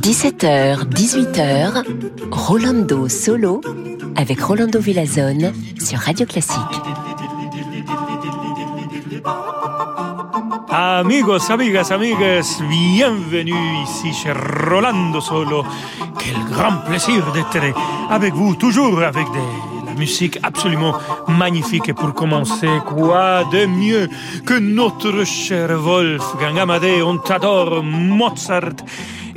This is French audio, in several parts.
17h, 18h, Rolando Solo avec Rolando Villazone sur Radio Classique. Amigos, amigas, amigues, bienvenue ici chez Rolando Solo. Quel grand plaisir d'être avec vous, toujours avec des, musique absolument magnifique. Et pour commencer, quoi de mieux que notre cher Wolfgang Amadeo, on t'adore, Mozart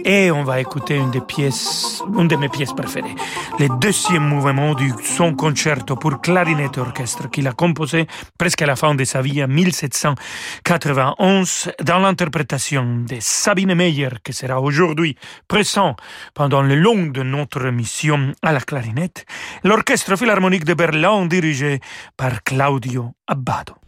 et on va écouter une des pièces, une de mes pièces préférées, le deuxième mouvement du son concerto pour clarinette orchestre qu'il a composé presque à la fin de sa vie en 1791 dans l'interprétation de Sabine Meyer qui sera aujourd'hui présent pendant le long de notre mission à la clarinette, l'orchestre philharmonique de Berlin dirigé par Claudio Abbado.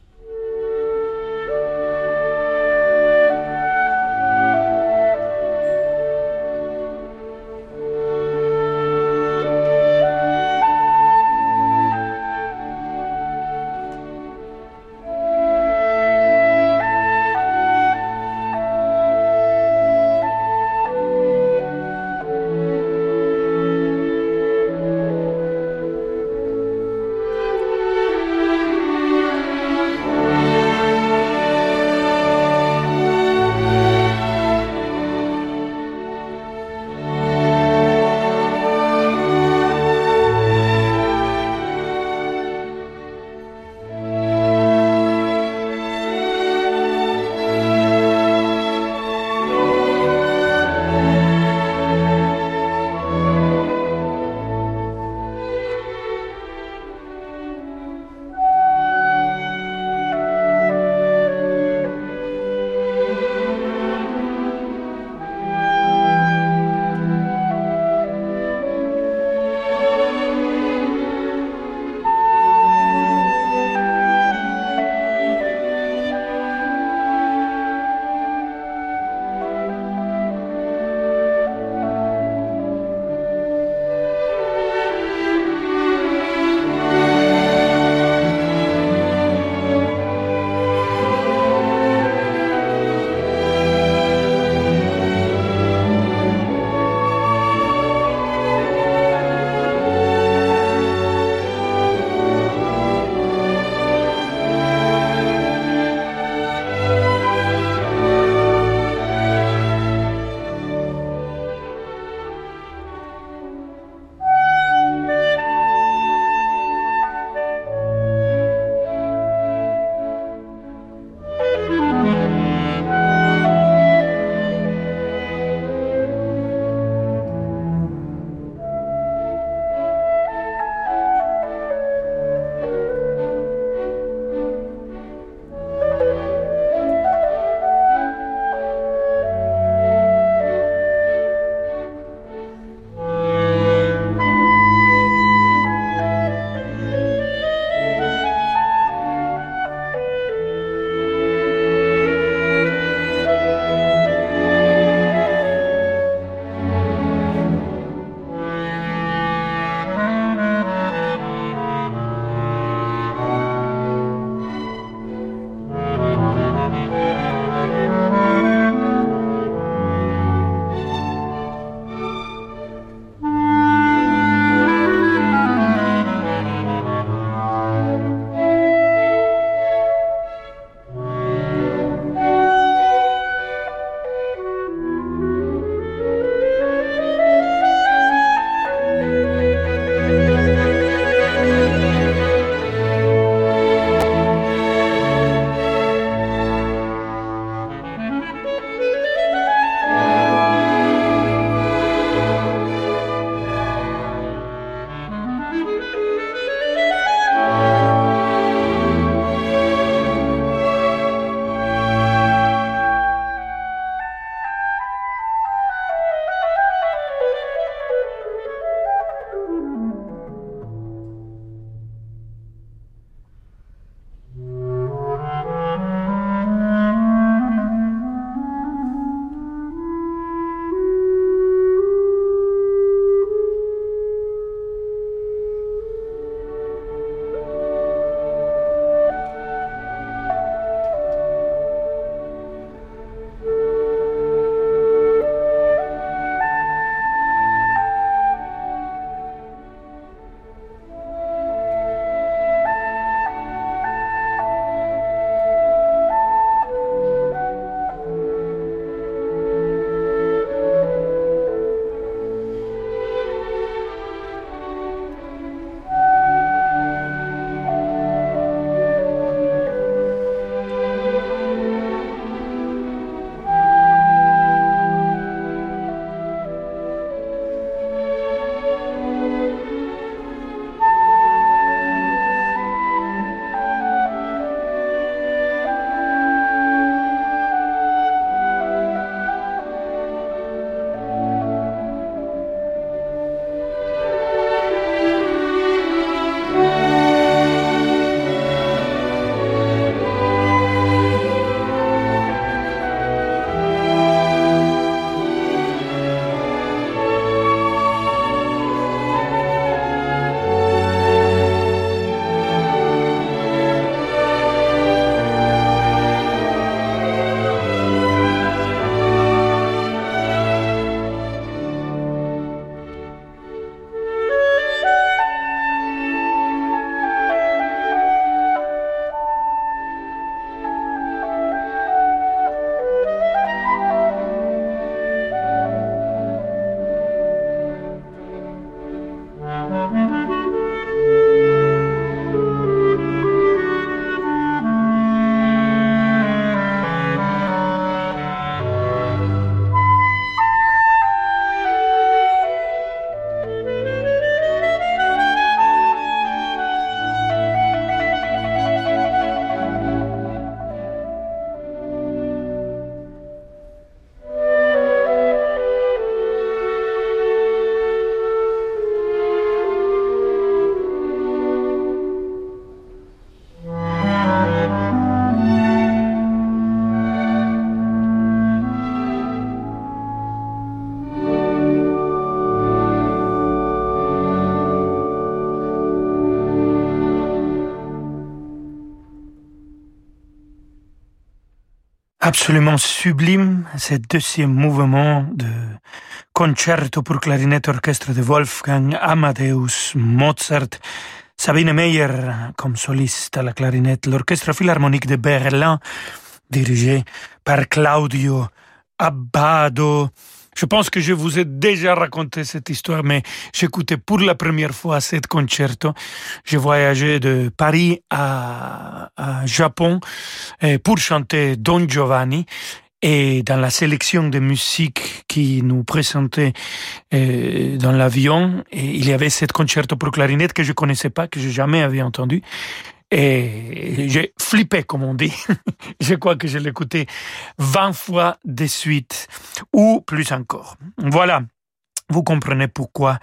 Absolument sublime, ce deuxième mouvement de concerto pour clarinette orchestre de Wolfgang Amadeus Mozart. Sabine Meyer comme soliste à la clarinette, l'orchestre philharmonique de Berlin dirigé par Claudio Abbado. Je pense que je vous ai déjà raconté cette histoire, mais j'écoutais pour la première fois cet concerto. J'ai voyagé de Paris à, à Japon eh, pour chanter Don Giovanni. Et dans la sélection de musique qui nous présentait euh, dans l'avion, il y avait cette concerto pour clarinette que je connaissais pas, que j'ai jamais avais entendu. Et j'ai flippé, comme on dit. je crois que je l'ai écouté 20 fois de suite, ou plus encore. Voilà. Vous comprenez pourquoi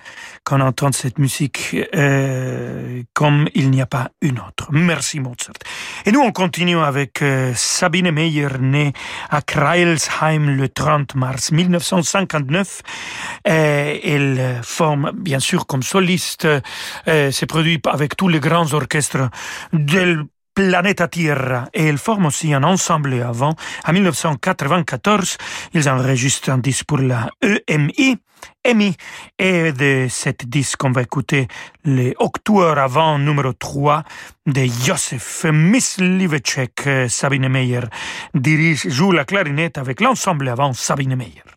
qu'on entend cette musique euh, comme il n'y a pas une autre. Merci Mozart. Et nous, on continue avec euh, Sabine Meyer, née à Kreilsheim le 30 mars 1959. Euh, elle forme, bien sûr, comme soliste, euh, s'est produit avec tous les grands orchestres del Planeta Tierra et elle forme aussi un ensemble avant. En 1994, ils enregistrent un disque pour la EMI, EMI, et de cette disque, on va écouter les Octoures avant numéro 3 de Josef Myslivecek. Sabine Meyer dirige, joue la clarinette avec l'ensemble avant Sabine Meyer.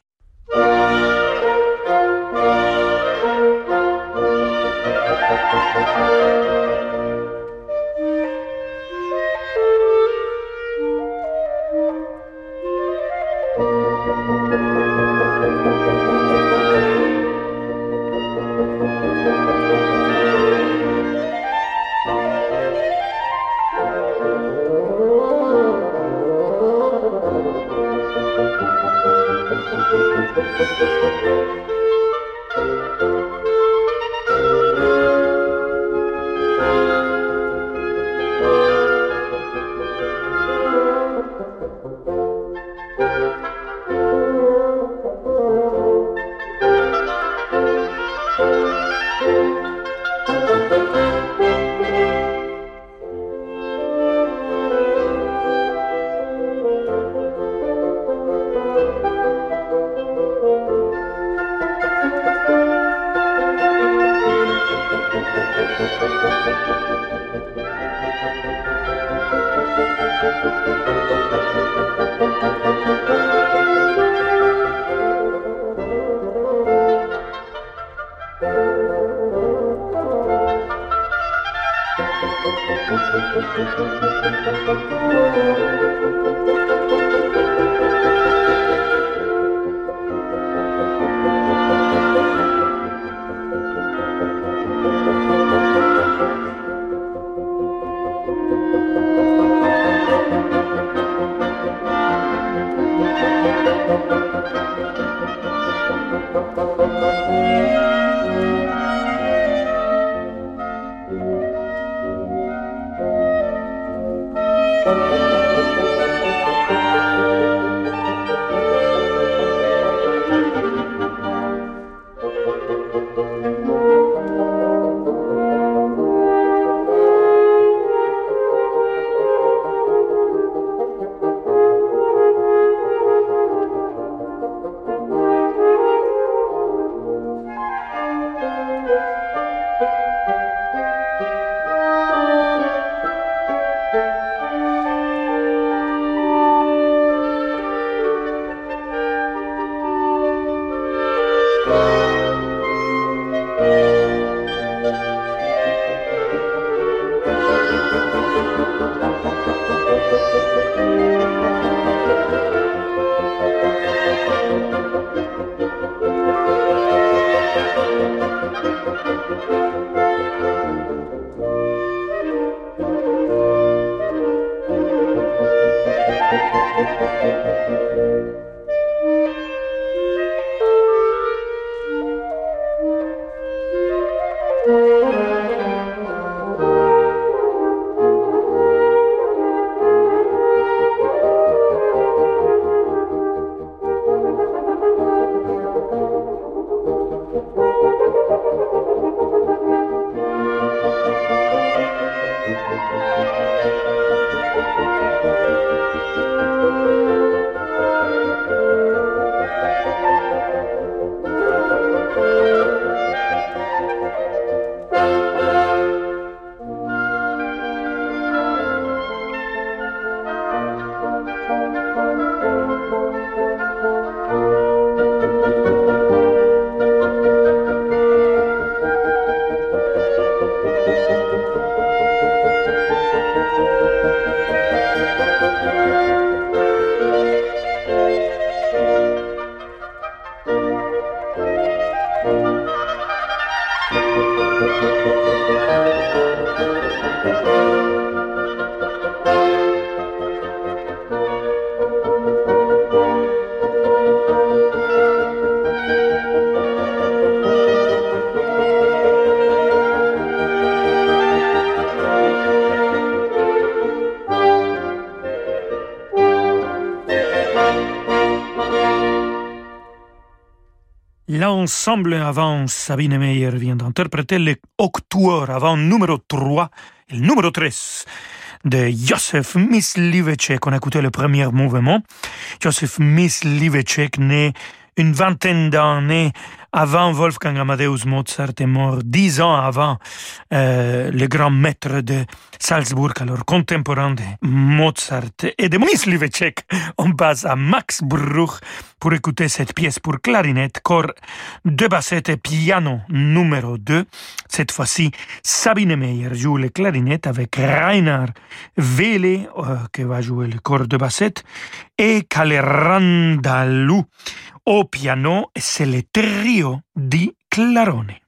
L'ensemble avant Sabine Meyer vient d'interpréter le octuor avant numéro 3 et le numéro 13 de Josef Myslivecek. On a écouté le premier mouvement. Josef Myslivecek, né une vingtaine d'années avant Wolfgang Amadeus Mozart est mort, dix ans avant euh, le grand maître de Salzbourg, alors contemporain de Mozart et de Myslivecek. On passe à Max Bruch pour écouter cette pièce pour clarinette, corps de bassette et piano numéro 2. Cette fois-ci, Sabine Meyer joue le clarinette avec Rainer Wele, euh, qui va jouer le corps de bassette, et Kalle Randalou au piano, c'est le trio di Clarone.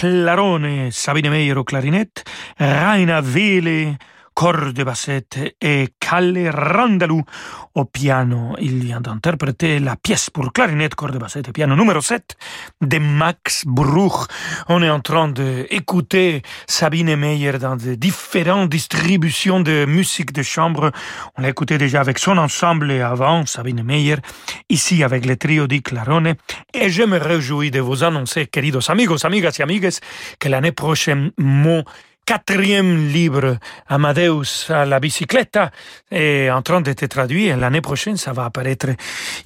Clarone, Sabine Meyer au clarinette, Raina Vele corde bassette et Calle Randalou au piano. Il vient d'interpréter la pièce pour clarinette, corde bassette et piano numéro 7 de Max Bruch. On est en train d'écouter Sabine Meyer dans de différentes distributions de musique de chambre. On l'a écouté déjà avec son ensemble avant, Sabine Meyer, ici avec le trio di Clarone. Et je me réjouis de vous annoncer, queridos amigos, amigas y amigues, que l'année prochaine, mon quatrième livre, Amadeus à la bicyclette, est en train d'être traduit. L'année prochaine, ça va apparaître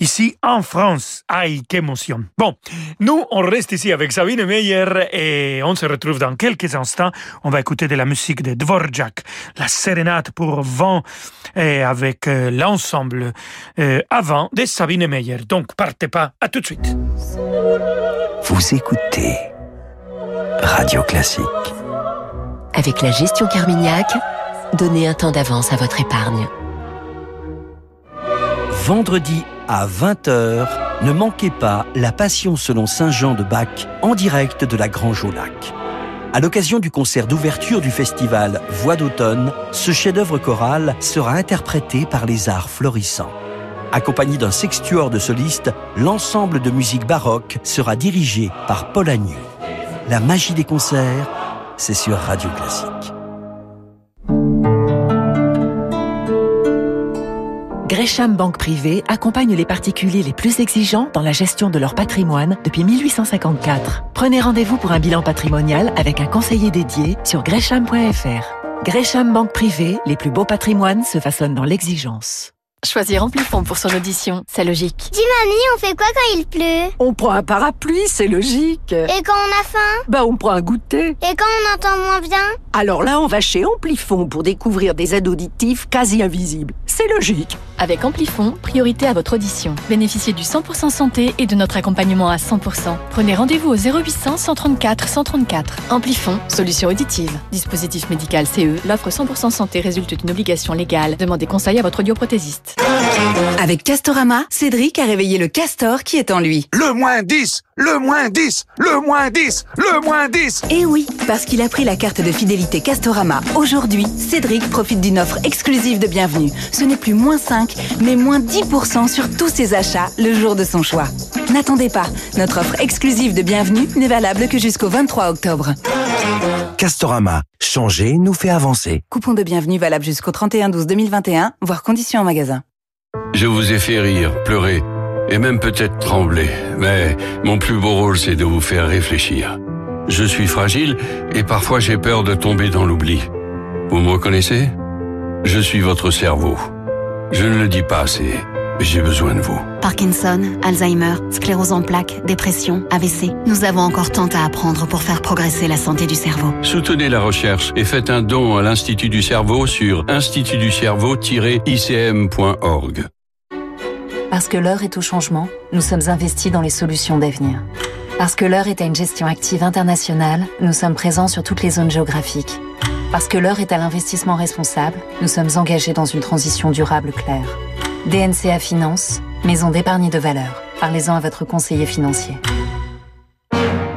ici en France. Aïe, qu'émotion. Bon, nous, on reste ici avec Sabine Meyer et on se retrouve dans quelques instants. On va écouter de la musique de Dvorak, la sérénade pour vent et avec euh, l'ensemble euh, avant de Sabine Meyer. Donc, partez pas. À tout de suite. Vous écoutez Radio Classique. Avec la gestion Carmignac, donnez un temps d'avance à votre épargne. Vendredi à 20h, ne manquez pas La Passion selon Saint Jean de Bach en direct de la Grange au Lac. À l'occasion du concert d'ouverture du festival Voix d'automne, ce chef-d'œuvre choral sera interprété par les arts florissants. Accompagné d'un sextuor de solistes, l'ensemble de musique baroque sera dirigé par Paul Agnew. La magie des concerts, c'est sur Radio Classique. Gresham Banque Privée accompagne les particuliers les plus exigeants dans la gestion de leur patrimoine depuis 1854. Prenez rendez-vous pour un bilan patrimonial avec un conseiller dédié sur gresham.fr. Gresham Banque Privée, les plus beaux patrimoines se façonnent dans l'exigence. Choisir Amplifon pour son audition, c'est logique. Dis mamie, on fait quoi quand il pleut? On prend un parapluie, c'est logique. Et quand on a faim? Bah on prend un goûter. Et quand on entend moins bien? Alors là, on va chez Amplifon pour découvrir des aides auditives quasi invisibles. C'est logique. Avec Amplifon, priorité à votre audition. Bénéficiez du 100% santé et de notre accompagnement à 100%. Prenez rendez-vous au 0800 134 134. Amplifon, solution auditive. Dispositif médical CE, l'offre 100% santé résulte d'une obligation légale. Demandez conseil à votre audioprothésiste. Avec Castorama, Cédric a réveillé le castor qui est en lui. Le moins 10 Le moins 10 Le moins 10 Le moins 10 Et oui, parce qu'il a pris la carte de fidélité Castorama. Aujourd'hui, Cédric profite d'une offre exclusive de bienvenue. Ce n'est plus moins 5, mais moins 10% sur tous ses achats le jour de son choix. N'attendez pas, notre offre exclusive de bienvenue n'est valable que jusqu'au 23 octobre. Castorama, changer nous fait avancer. Coupon de bienvenue valable jusqu'au 31-12-2021, voire conditions en magasin. Je vous ai fait rire, pleurer, et même peut-être trembler, mais mon plus beau rôle c'est de vous faire réfléchir. Je suis fragile et parfois j'ai peur de tomber dans l'oubli. Vous me reconnaissez? Je suis votre cerveau. Je ne le dis pas assez, mais j'ai besoin de vous. Parkinson, Alzheimer, sclérose en plaques, dépression, AVC. Nous avons encore tant à apprendre pour faire progresser la santé du cerveau. Soutenez la recherche et faites un don à l'Institut du cerveau sur institutducerveau-icm.org. Parce que l'heure est au changement, nous sommes investis dans les solutions d'avenir. Parce que l'heure est à une gestion active internationale, nous sommes présents sur toutes les zones géographiques. Parce que l'heure est à l'investissement responsable, nous sommes engagés dans une transition durable claire. DNCA Finance, maison d'épargne de valeur. Parlez-en à votre conseiller financier.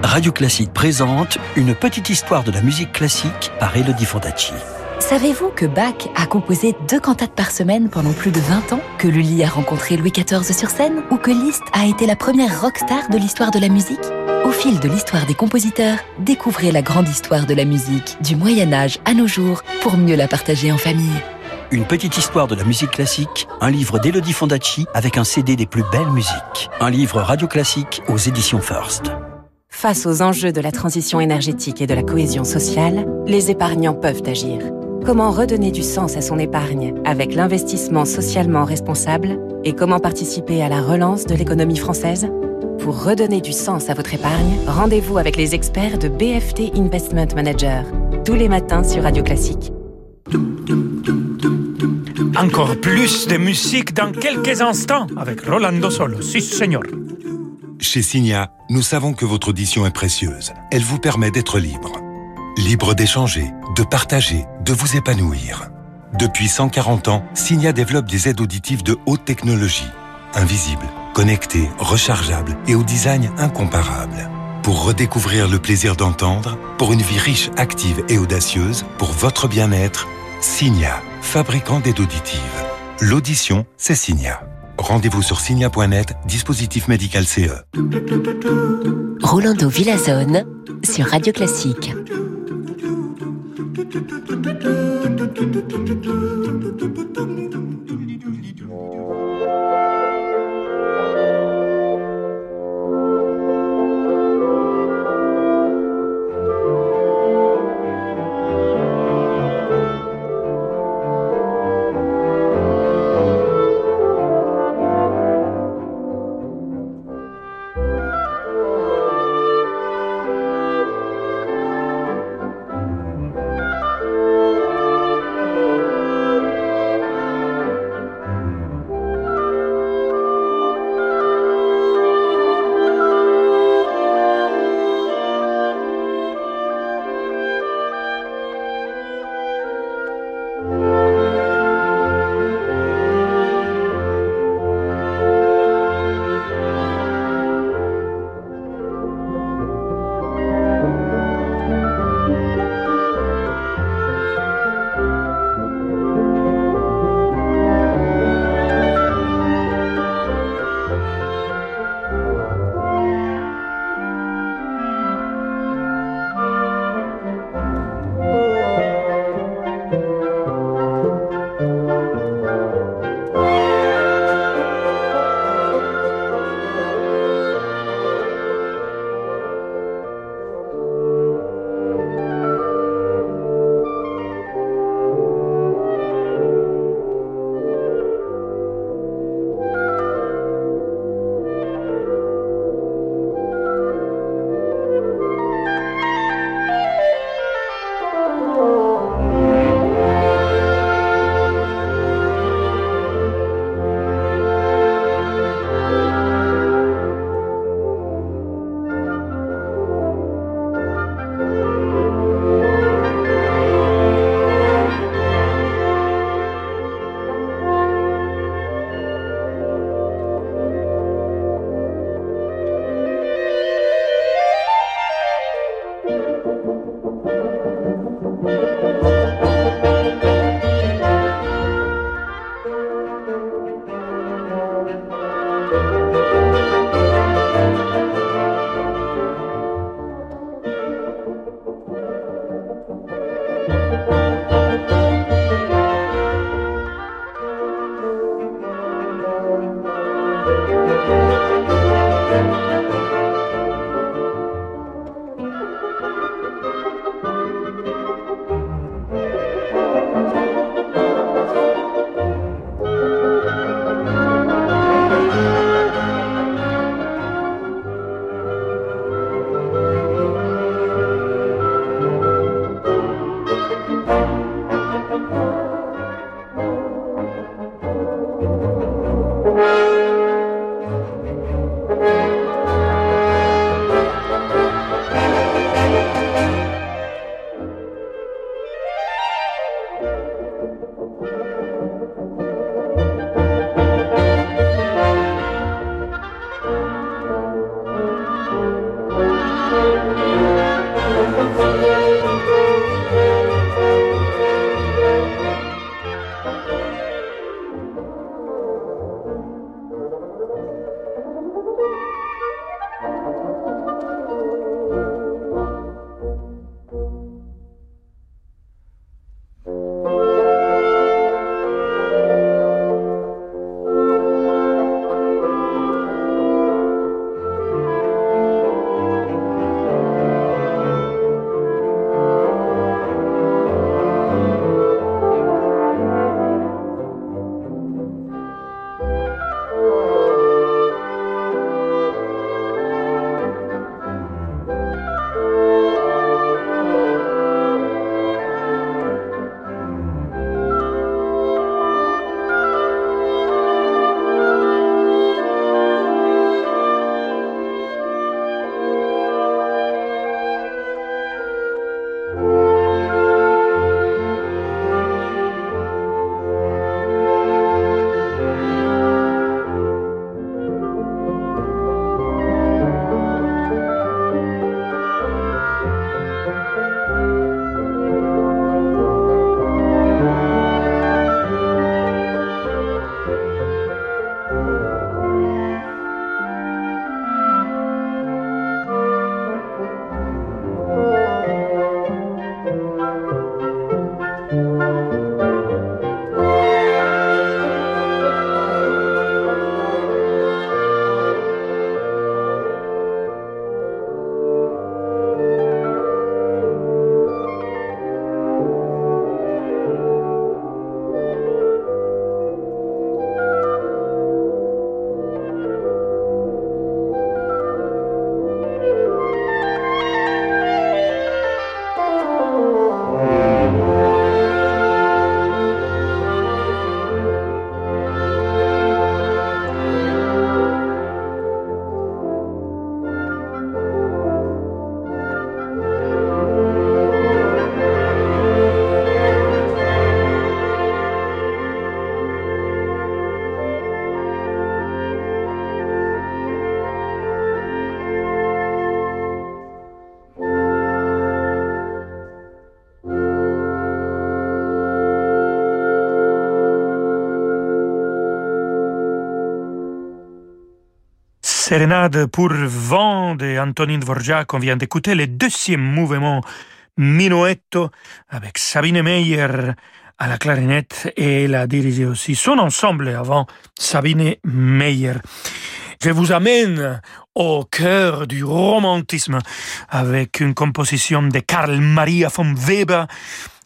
Radio Classique présente Une petite histoire de la musique classique par Elodie Fondacci. Savez-vous que Bach a composé deux cantates par semaine pendant plus de 20 ans Que Lully a rencontré Louis XIV sur scène Ou que Liszt a été la première rockstar de l'histoire de la musique? Au fil de l'histoire des compositeurs, découvrez la grande histoire de la musique, du Moyen-Âge à nos jours, pour mieux la partager en famille. Une petite histoire de la musique classique, un livre d'Elodie Fondacci avec un CD des plus belles musiques. Un livre radio classique aux éditions First. Face aux enjeux de la transition énergétique et de la cohésion sociale, les épargnants peuvent agir. Comment redonner du sens à son épargne avec l'investissement socialement responsable et comment participer à la relance de l'économie française? Pour redonner du sens à votre épargne, rendez-vous avec les experts de BFT Investment Manager, tous les matins sur Radio Classique. Encore plus de musique dans quelques instants avec Rolando Solo. Si, señor. Chez Signa, nous savons que votre audition est précieuse. Elle vous permet d'être libre. Libre d'échanger, de partager, de vous épanouir. Depuis 140 ans, Signa développe des aides auditives de haute technologie. Invisibles, connectés, rechargeables et au design incomparable. Pour redécouvrir le plaisir d'entendre, pour une vie riche, active et audacieuse, pour votre bien-être, Signia, fabricant d'aide auditive. L'audition, c'est Signia. Rendez-vous sur signia.net, dispositif médical CE. Rolando Villazone sur Radio Classique. do, do, do, do, do. Sérénade pour vent de Antonin Dvorak. On vient d'écouter le deuxième mouvement Minuetto avec Sabine Meyer à la clarinette et elle a dirigé aussi son ensemble avant Sabine Meyer. Je vous amène au cœur du romantisme avec une composition de Karl Maria von Weber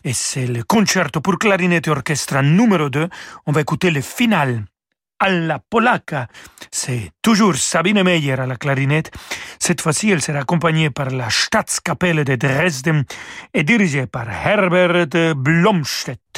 et c'est le concerto pour clarinette et orchestre numéro 2. On va écouter le final alla polacca. C'est toujours Sabine Meyer à la clarinette. Cette fois-ci, elle sera accompagnée par la Staatskapelle de Dresden et dirigée par Herbert Blomstedt.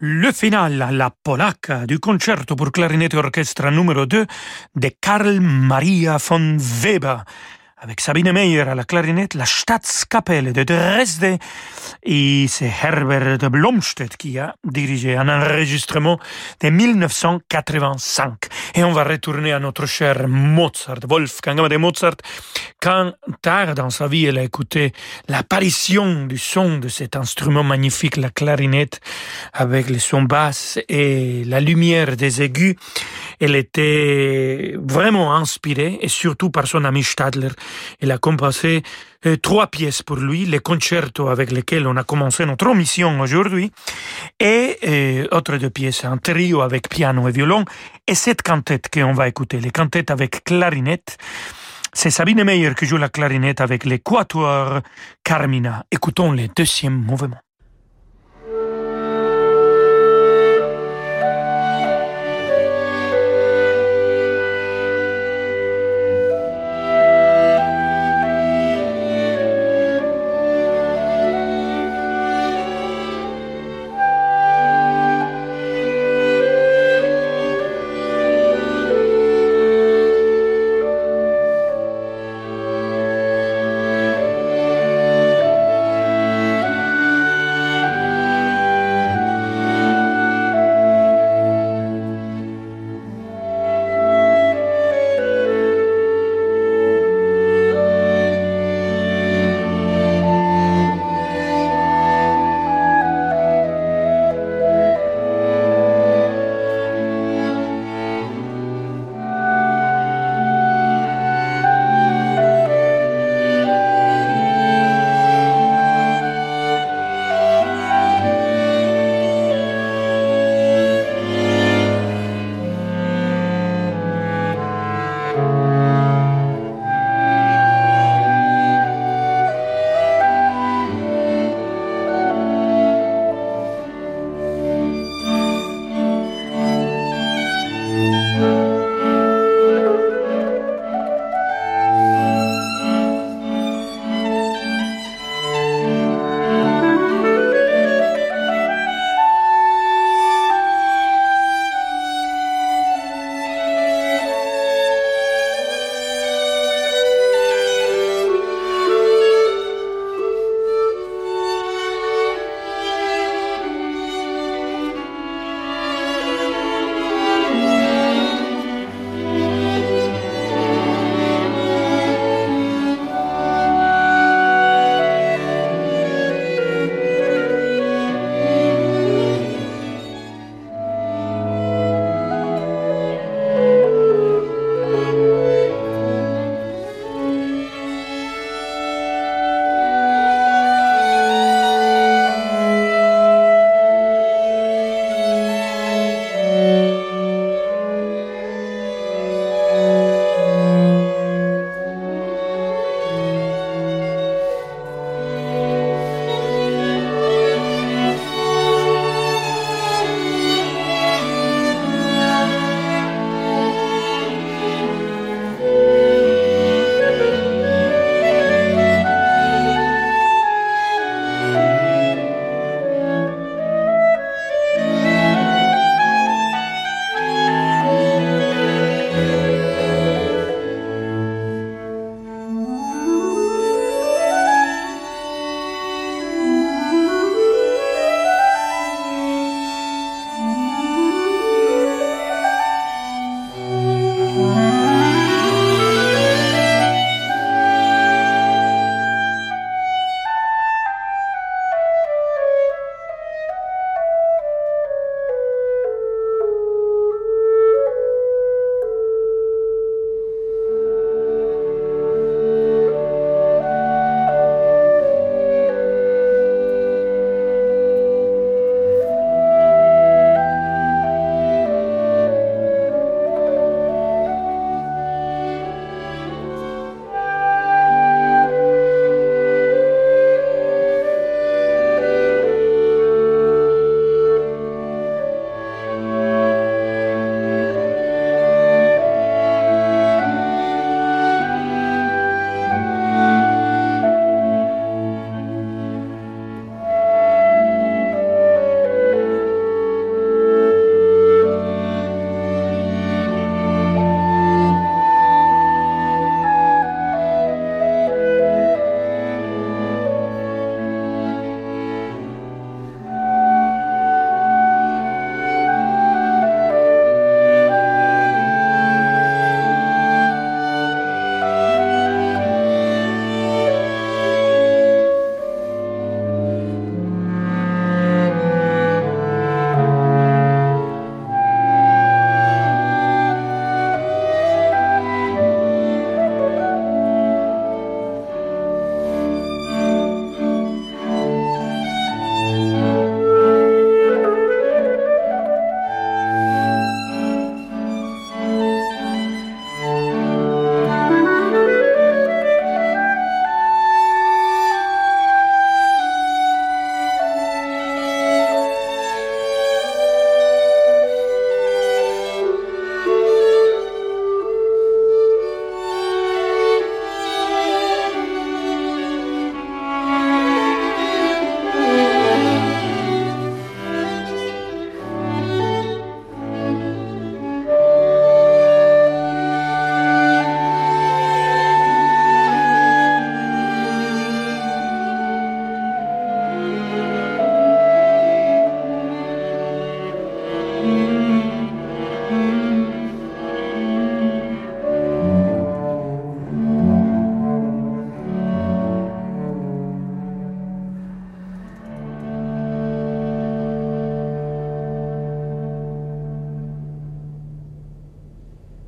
Le final, la polacca du concerto pour clarinette et orchestre numéro 2 de Karl Maria von Weber avec Sabine Meyer à la clarinette, la Staatskapelle de Dresde, et c'est Herbert Blomstedt qui a dirigé un enregistrement de 1985. Et on va retourner à notre cher Mozart, Wolfgang Amadeus Mozart, quand tard dans sa vie, elle a écouté l'apparition du son de cet instrument magnifique, la clarinette, avec les sons basses et la lumière des aigus, elle était vraiment inspirée, et surtout par son ami Stadler. Elle a composé euh, trois pièces pour lui, les concertos avec lesquels on a commencé notre mission aujourd'hui, et euh, autres deux pièces, un trio avec piano et violon, et cette cantate qu'on va écouter, les cantates avec clarinette. C'est Sabine Meyer qui joue la clarinette avec l'équatoire Carmina. Écoutons le deuxième mouvement.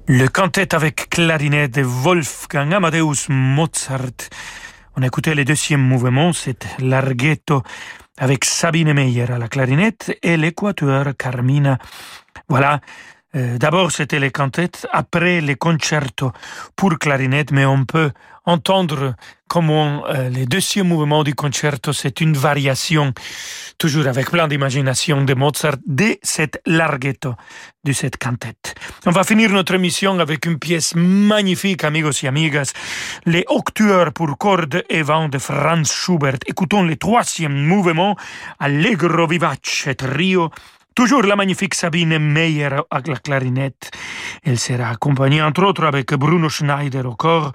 Le cantet avec clarinette de Wolfgang Amadeus Mozart. On a écouté le deuxième mouvement, c'est Larghetto avec Sabine Meyer à la clarinette et l'équateur Carmina. Voilà, euh, d'abord, c'était les cantettes, après les concertos pour clarinette, mais on peut entendre comment euh, le deuxième mouvement du concerto, c'est une variation, toujours avec plein d'imagination de Mozart, de cette larghetto, de cette cantette. On va finir notre émission avec une pièce magnifique, amigos et amigas, les octueurs pour cordes et vent de Franz Schubert. Écoutons le troisième mouvement, Allegro vivace trio, Toujours la magnifique Sabine Meyer à la clarinette. Elle sera accompagnée entre autres avec Bruno Schneider au corps,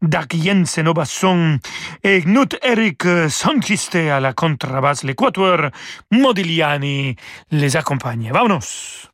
Dag Jensen au basson et Knut Erik Sankiste à la contrebasse. L'équateur Modigliani les accompagne. Vamonos!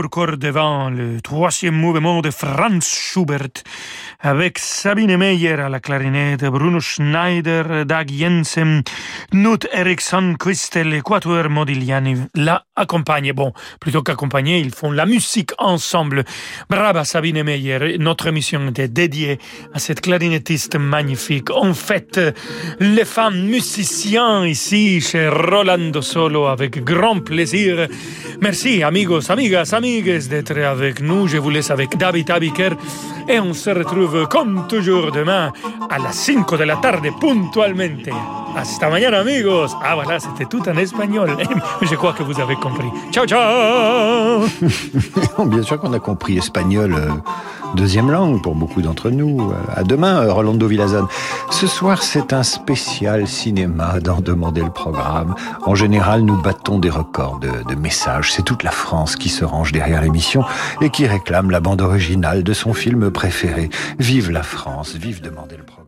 Pour corps devant, le troisième mouvement de Franz Schubert, avec Sabine Meyer à la clarinette, Bruno Schneider, Dag Jensen, Knut Eriksson, Christel et Modigliani la accompagnent. Bon, plutôt qu'accompagner, ils font la musique ensemble. Brava Sabine Meyer, notre émission était dédiée à cette clarinettiste magnifique. En fait, les femmes musiciens ici chez Rolando Solo avec grand plaisir. Merci amigos, amigas, amigues d'être avec nous. Je vous laisse avec David Abiker et on se retrouve comme toujours demain à las 5 de la tarde puntualmente. Hasta mañana amigos. Ah voilà, c'était tout en espagnol. Je crois que vous avez compris. Ciao ciao. Bien sûr qu'on a compris espagnol. Euh, deuxième langue pour beaucoup d'entre nous. À demain, euh, Rolando Villazone. Ce soir, c'est un spécial cinéma d'en demander le programme. En général, nous battons des records de, de messages. C'est toute la France qui se range derrière l'émission et qui réclame la bande originale de son film préféré. Vive la France, vive demander le programme.